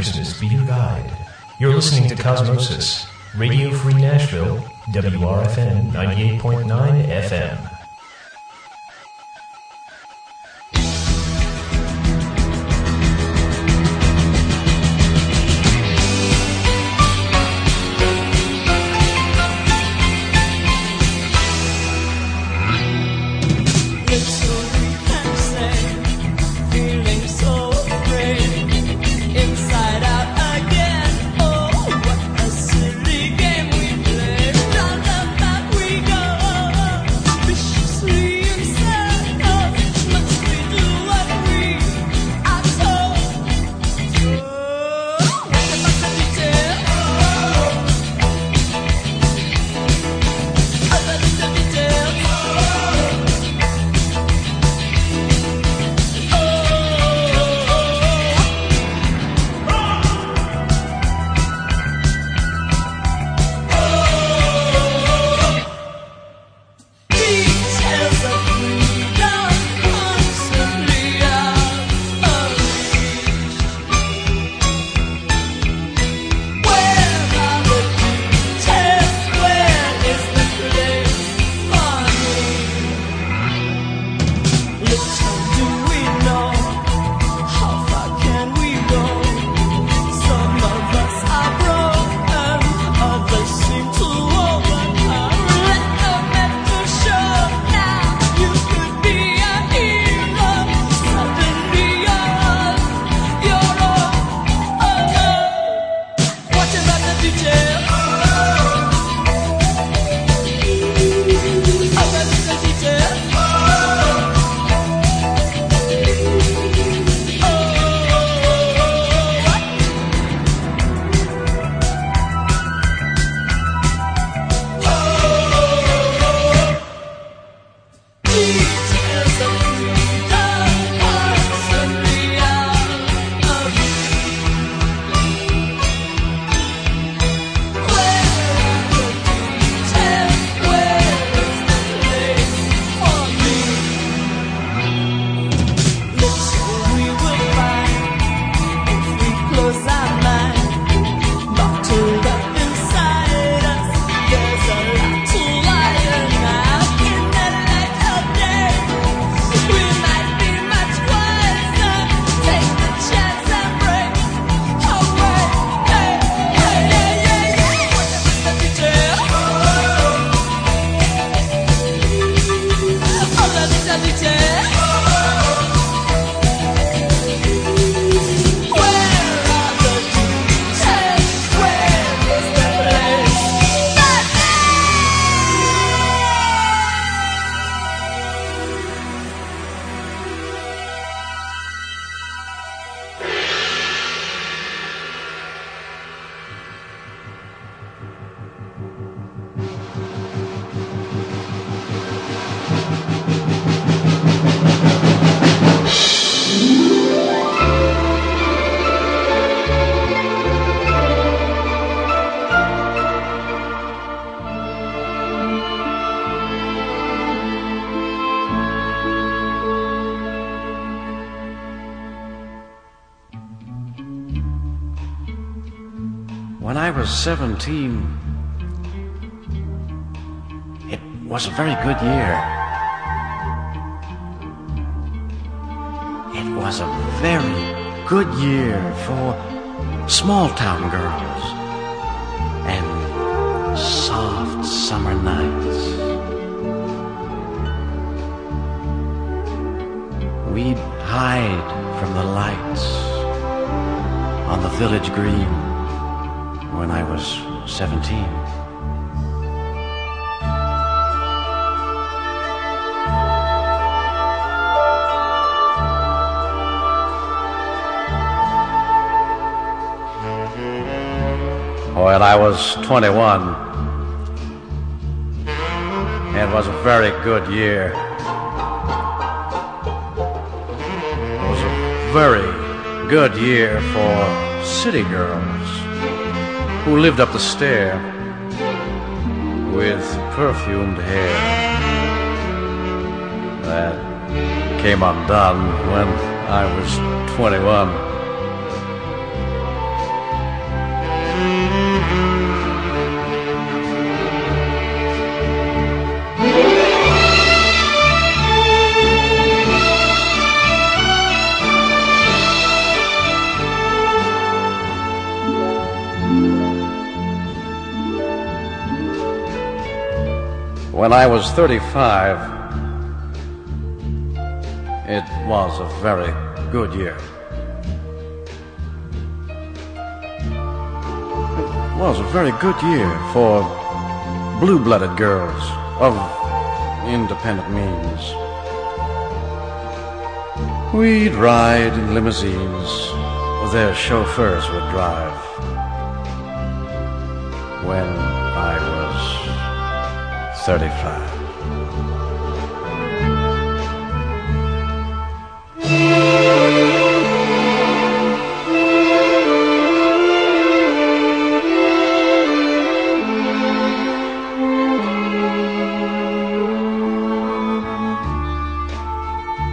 Consciousness be your guide. You're listening to Cosmosis, Radio Free Nashville, WRFN 98.9 FM. 17, it was a very good year. It was a very good year for small town girls and soft summer nights. We'd hide from the lights on the village green when I was 17. When I was 21, it was a very good year. It was a very good year for city girls who lived up the stair with perfumed hair that came undone when I was 21. When I was 35, it was a very good year. It was a very good year for blue blooded girls of independent means. We'd ride in limousines, their chauffeurs would drive. 35.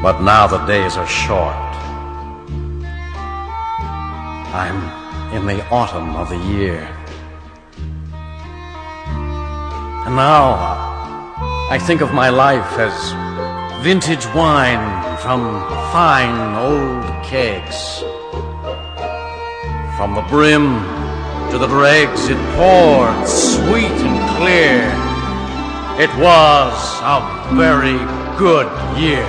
But now the days are short. I'm in the autumn of the year. And now I think of my life as vintage wine from fine old kegs. From the brim to the dregs it poured sweet and clear. It was a very good year.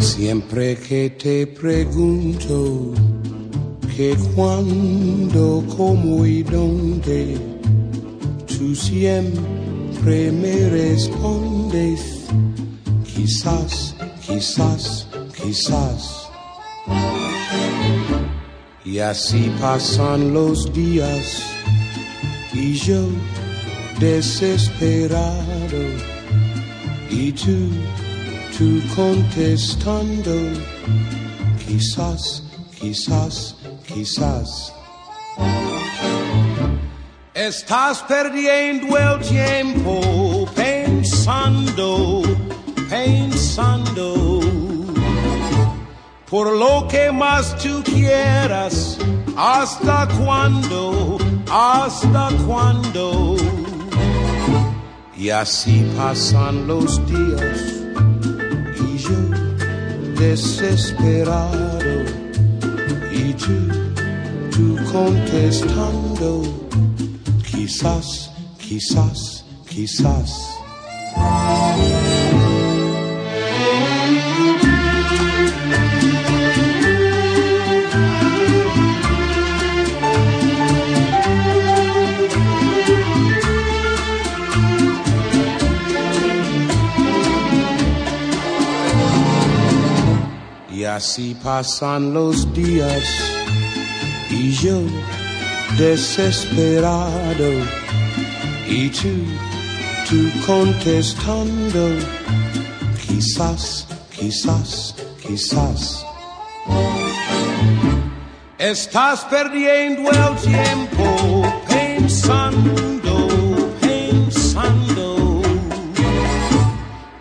Siempre que te pregunto que cuándo, cómo y dónde, tú siempre me respondes, quizás, quizás, quizás. Y así pasan los días y yo desesperado y tú, tú contestando, quizás, quizás, quizás. Estás perdiendo el tiempo pensando, por lo que más tú quieras, hasta cuándo, hasta cuándo. Y así pasan los días y yo desesperado y tú, tú contestando, quizás, quizás, quizás. Así pasan los días y yo desesperado y tú, tú contestando, quizás, quizás, quizás. Estás perdiendo el tiempo pensando, pensando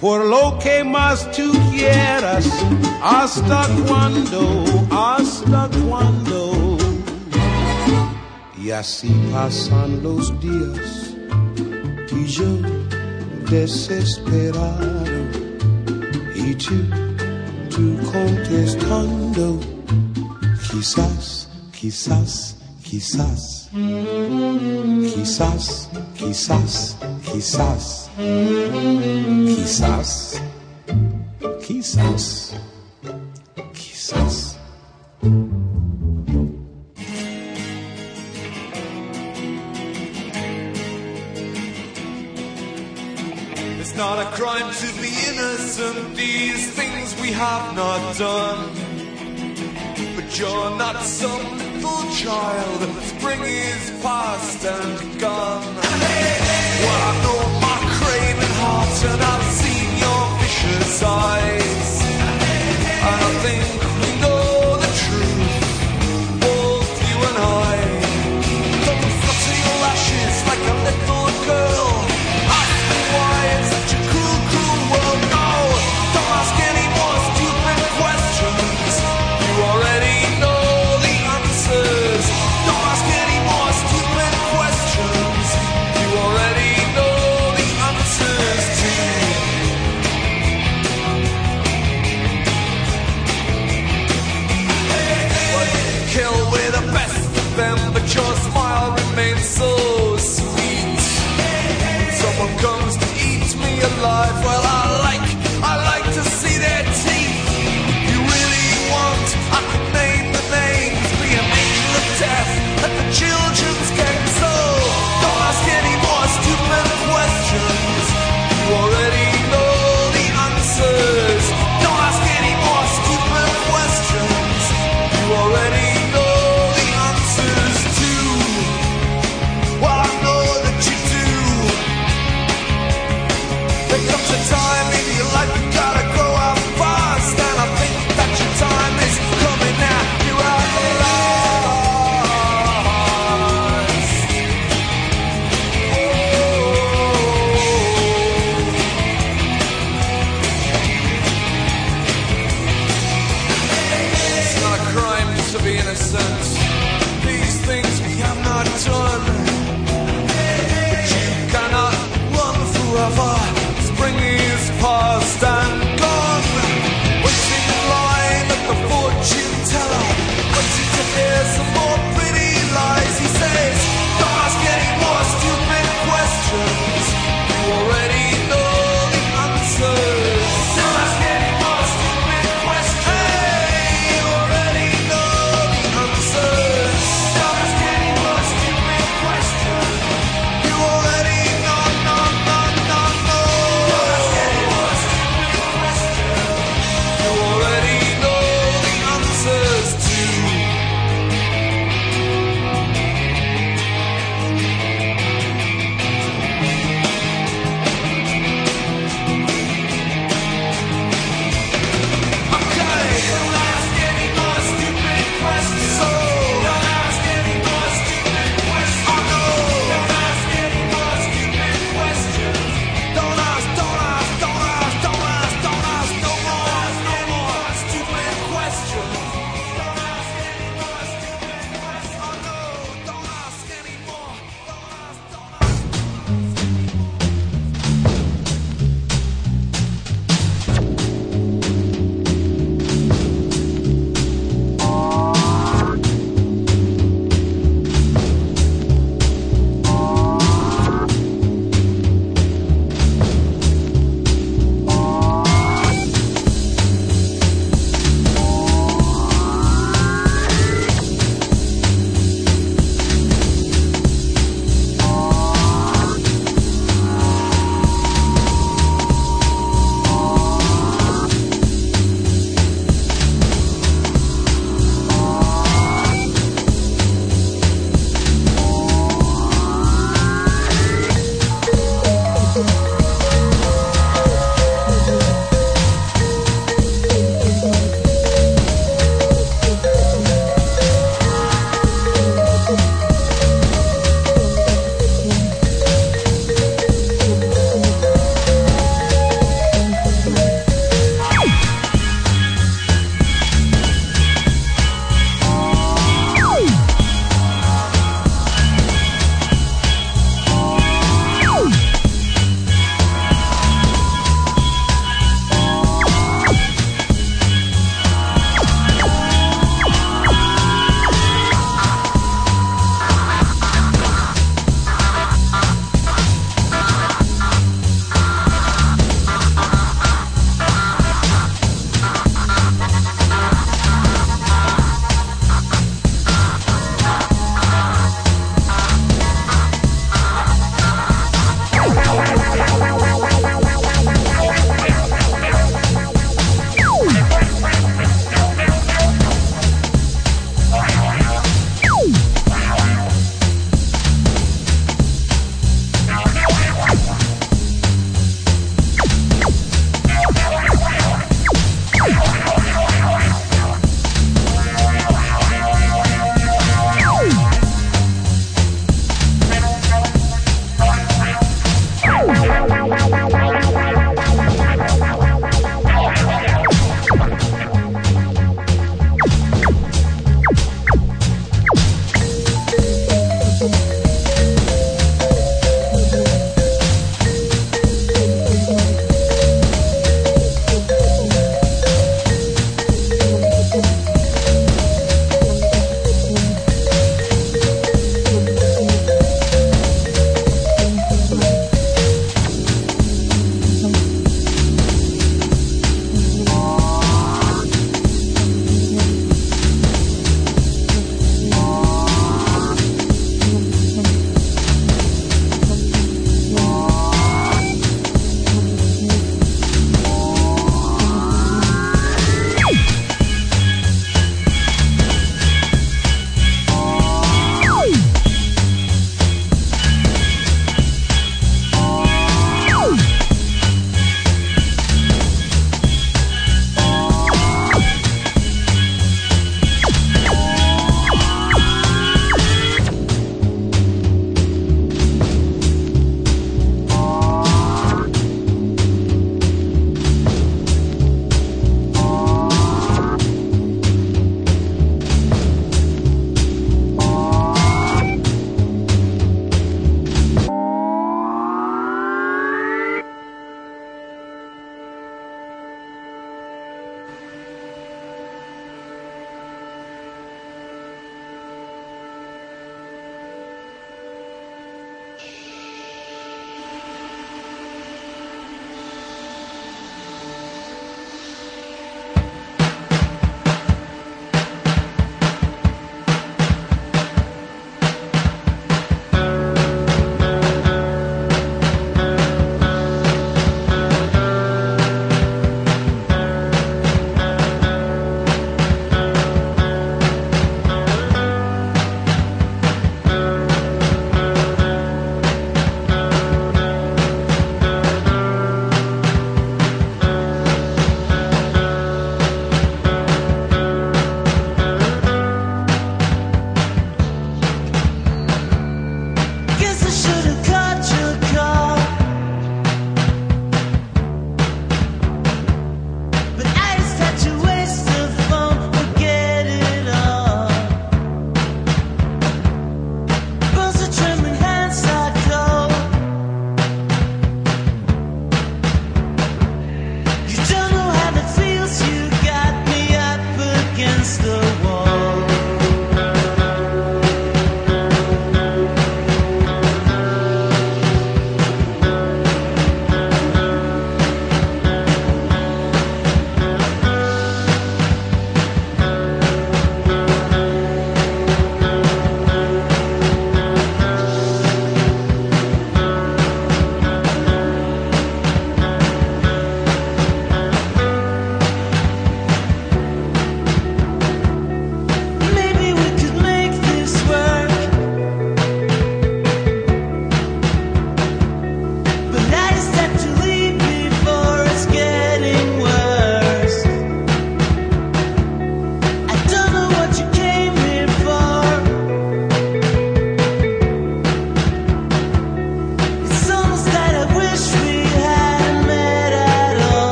por lo que más tú quieras, hasta cuándo, hasta cuándo. Y así pasan los días y yo desesperado y tú, tú contestando, quizás, quizás, quizás, quizás, quizás, quizás, quizás. quizás. Texas. It's not a crime to be innocent, these things we have not done. But you're not some little child, spring is past and gone. Hey, hey. Well, I know my craving heart, and I've seen your vicious eyes girl. life. Well,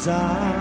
desire.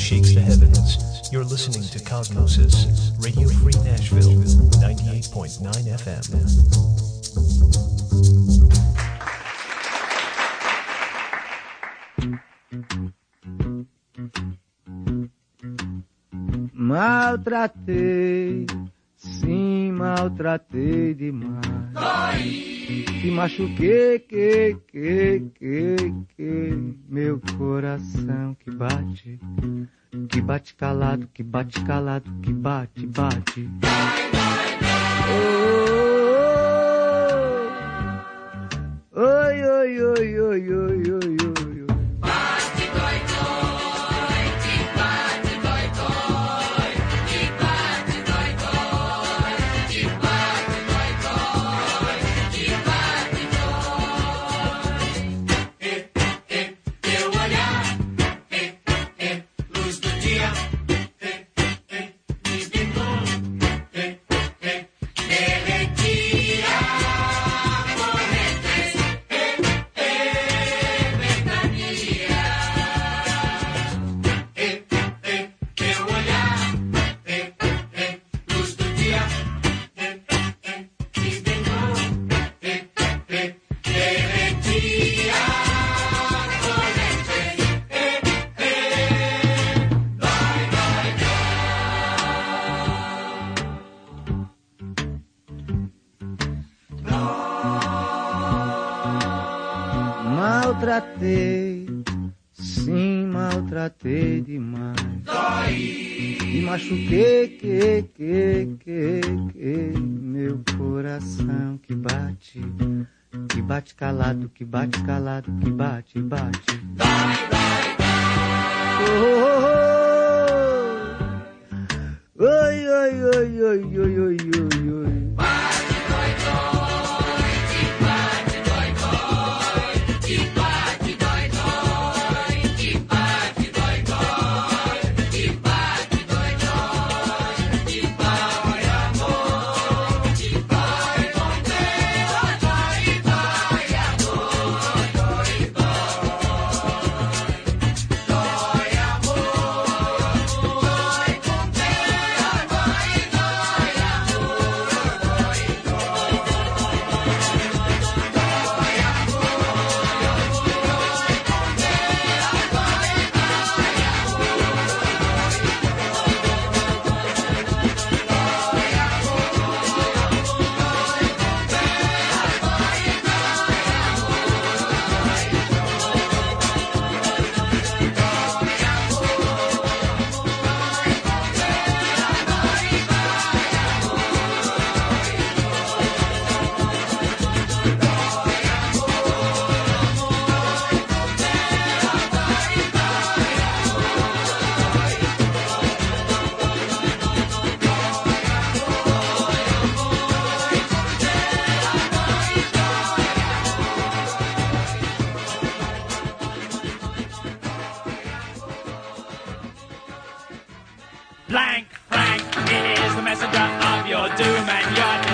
Shakes the heavens. You're listening to Cosmosis, Radio Free Nashville, 98.9 FM. Maltratei, sim, maltratei demais. Dói! Te machuquei, que, que, que, que, meu coração que bate, que bate calado, que bate calado, que bate, bate. Dói, dói, dói. Oh, oh, oh. Oi, oi, oi, oi, oi, oi, oi. Me machuquei, que, que, que, que, meu coração que bate, que bate calado, que bate calado, que Blank Frank is the messenger of your doom and your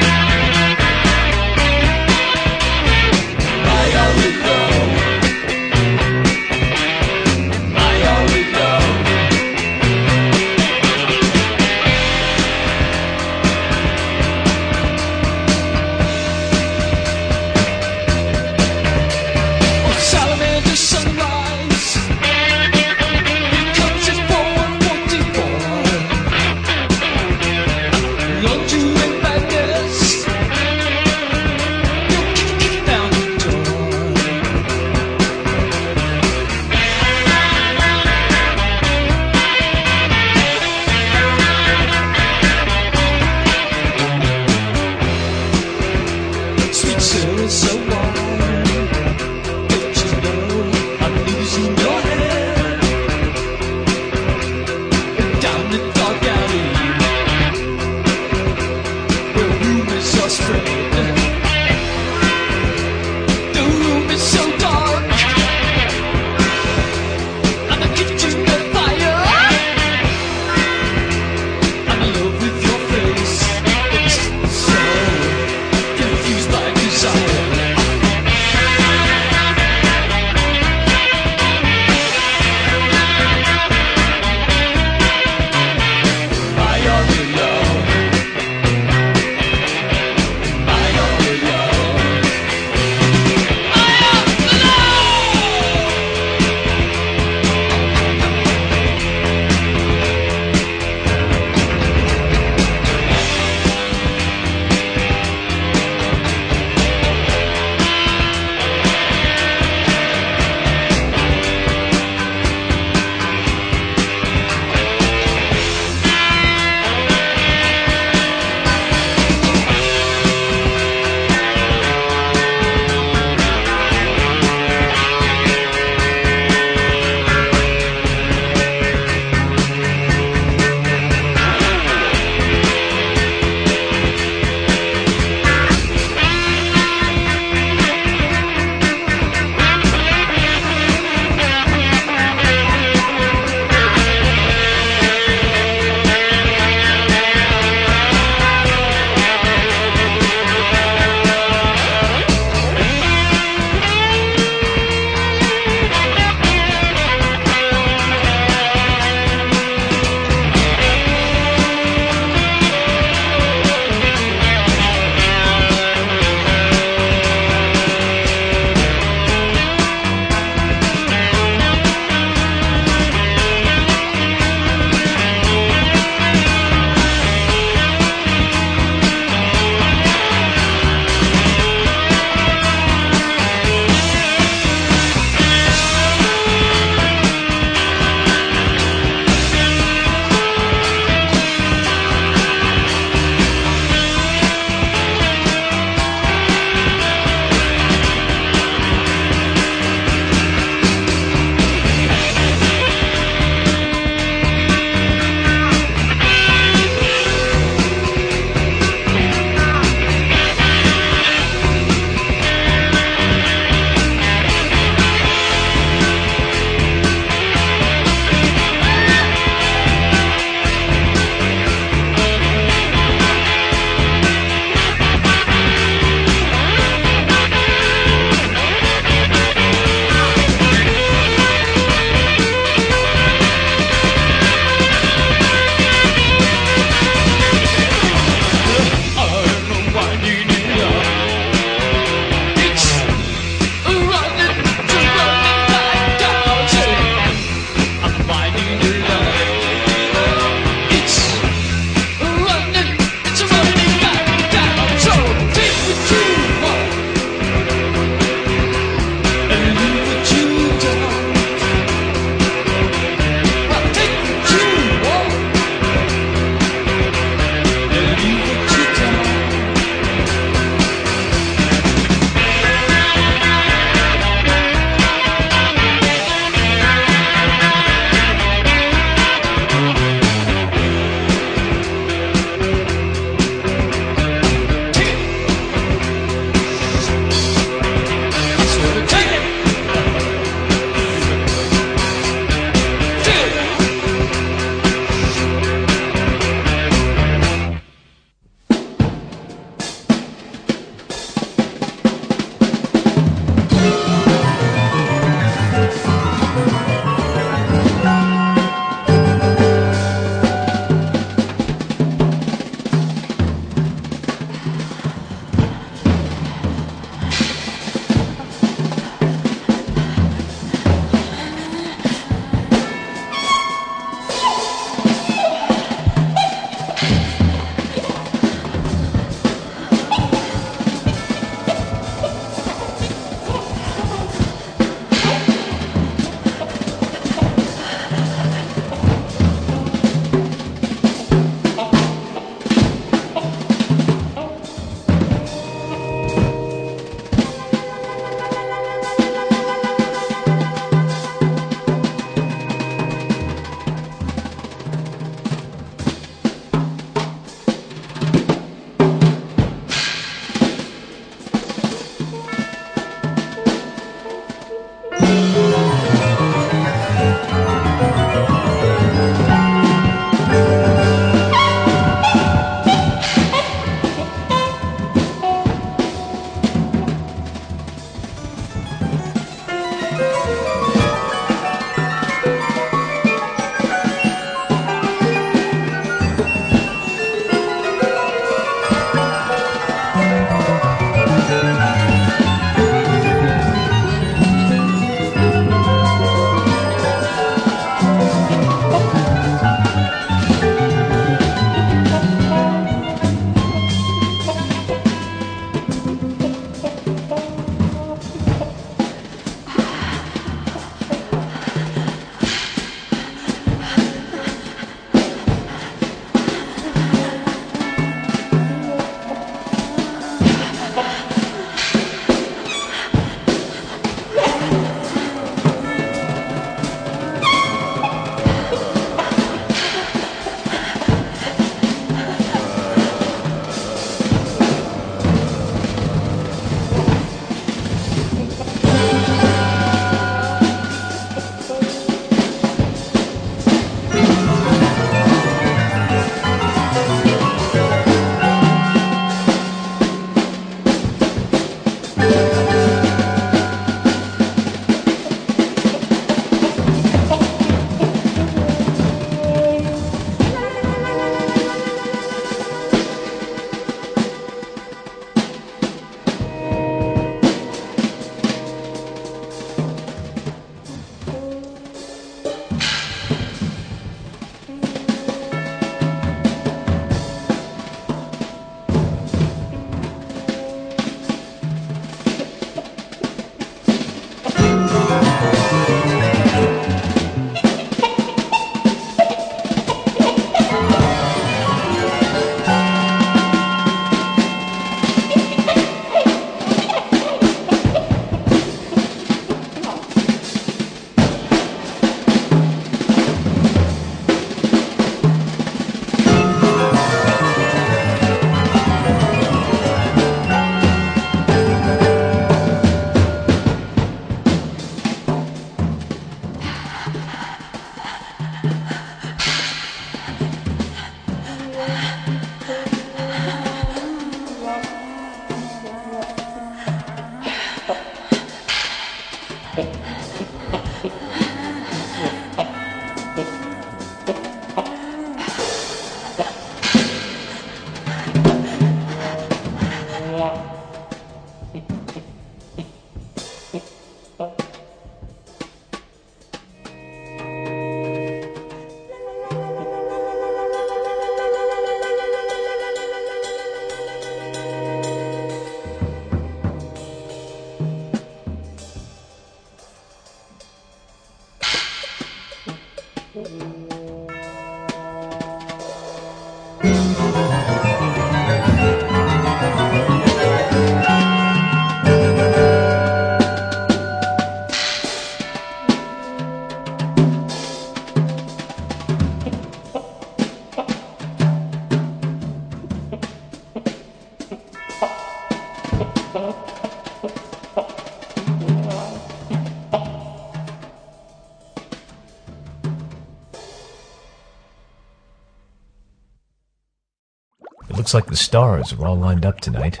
Looks like the stars are all lined up tonight.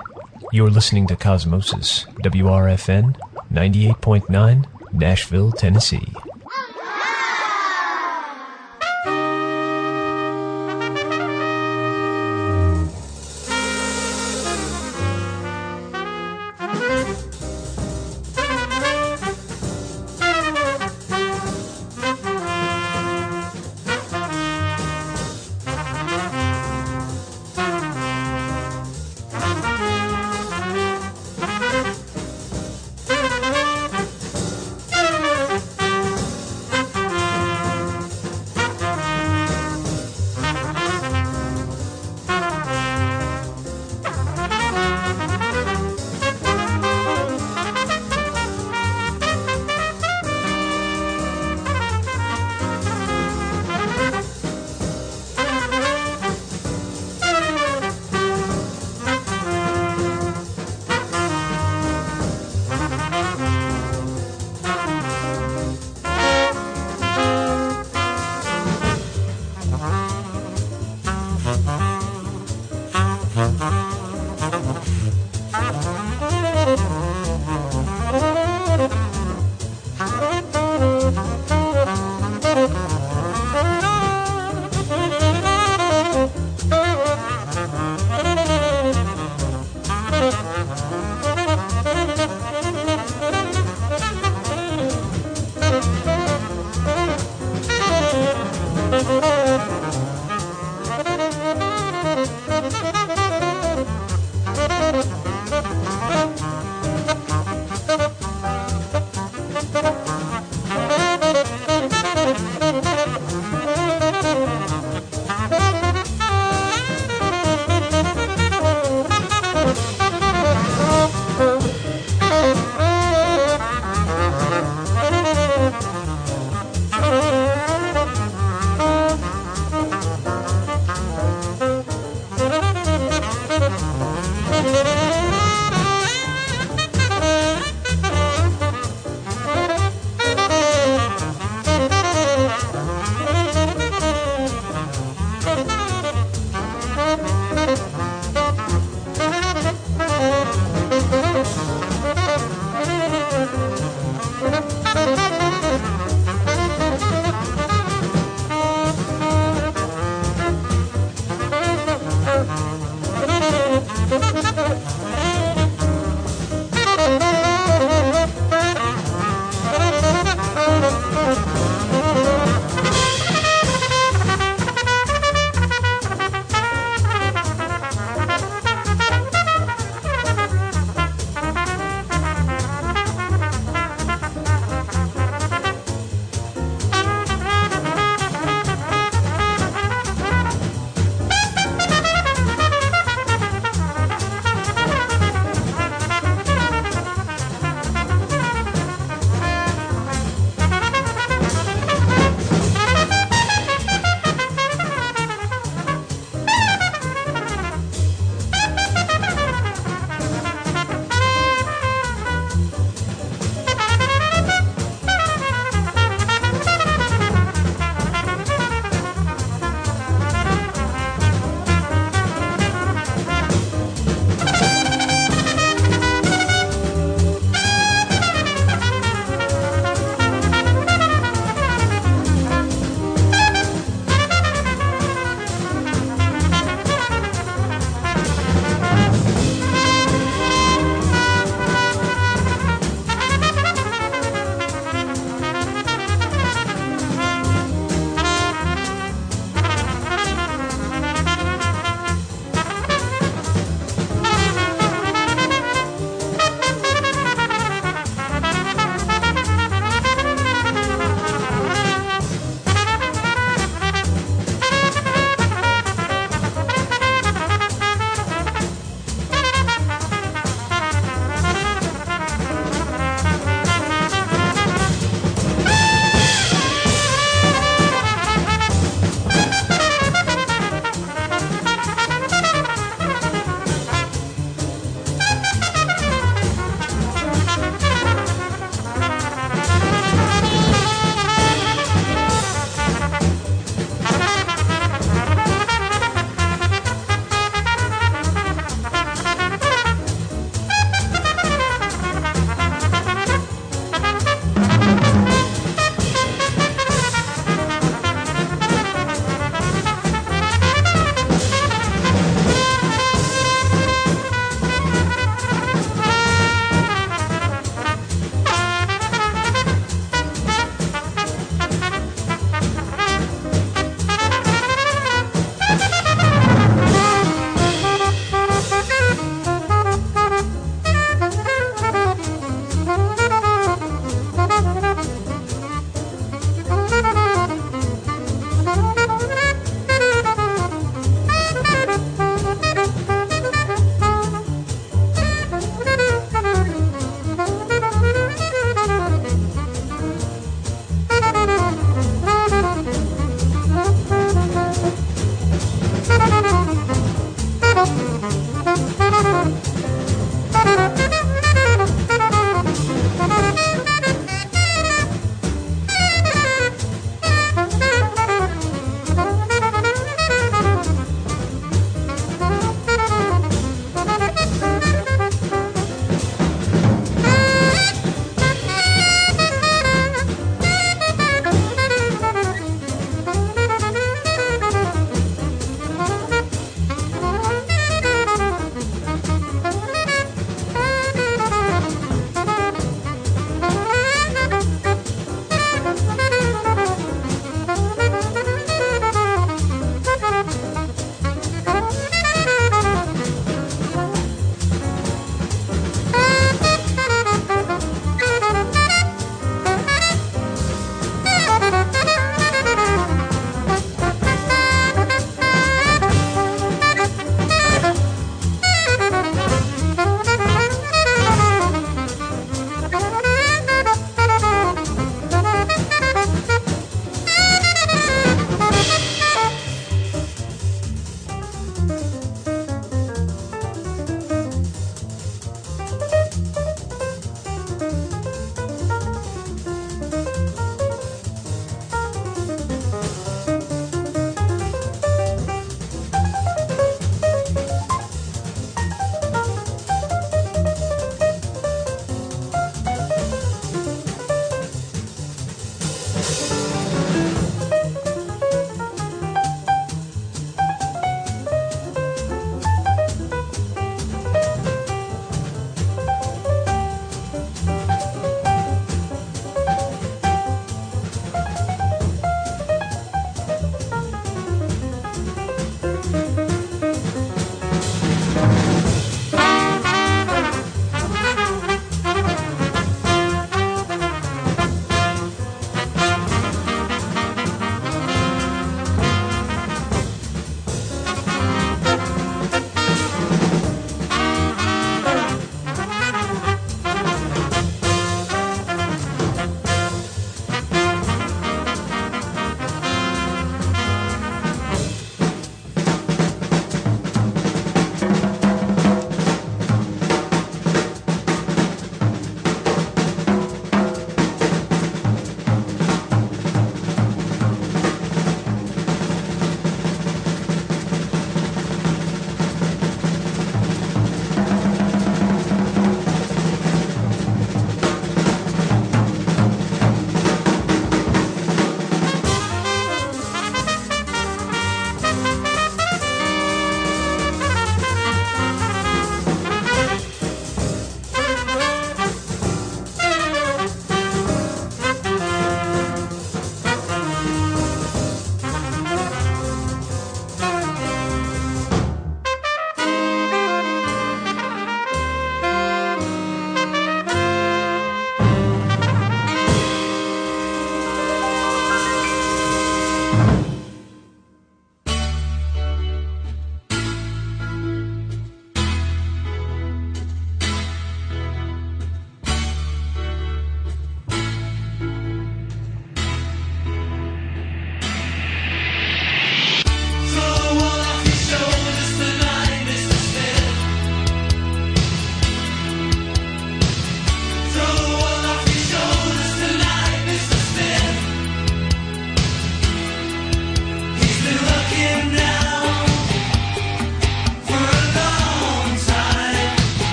You're listening to Cosmosis, WRFN 98.9, Nashville, Tennessee.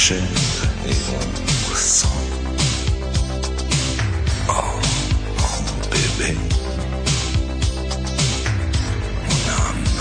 chaîne et on. Oh, mon bébé. Mon âme.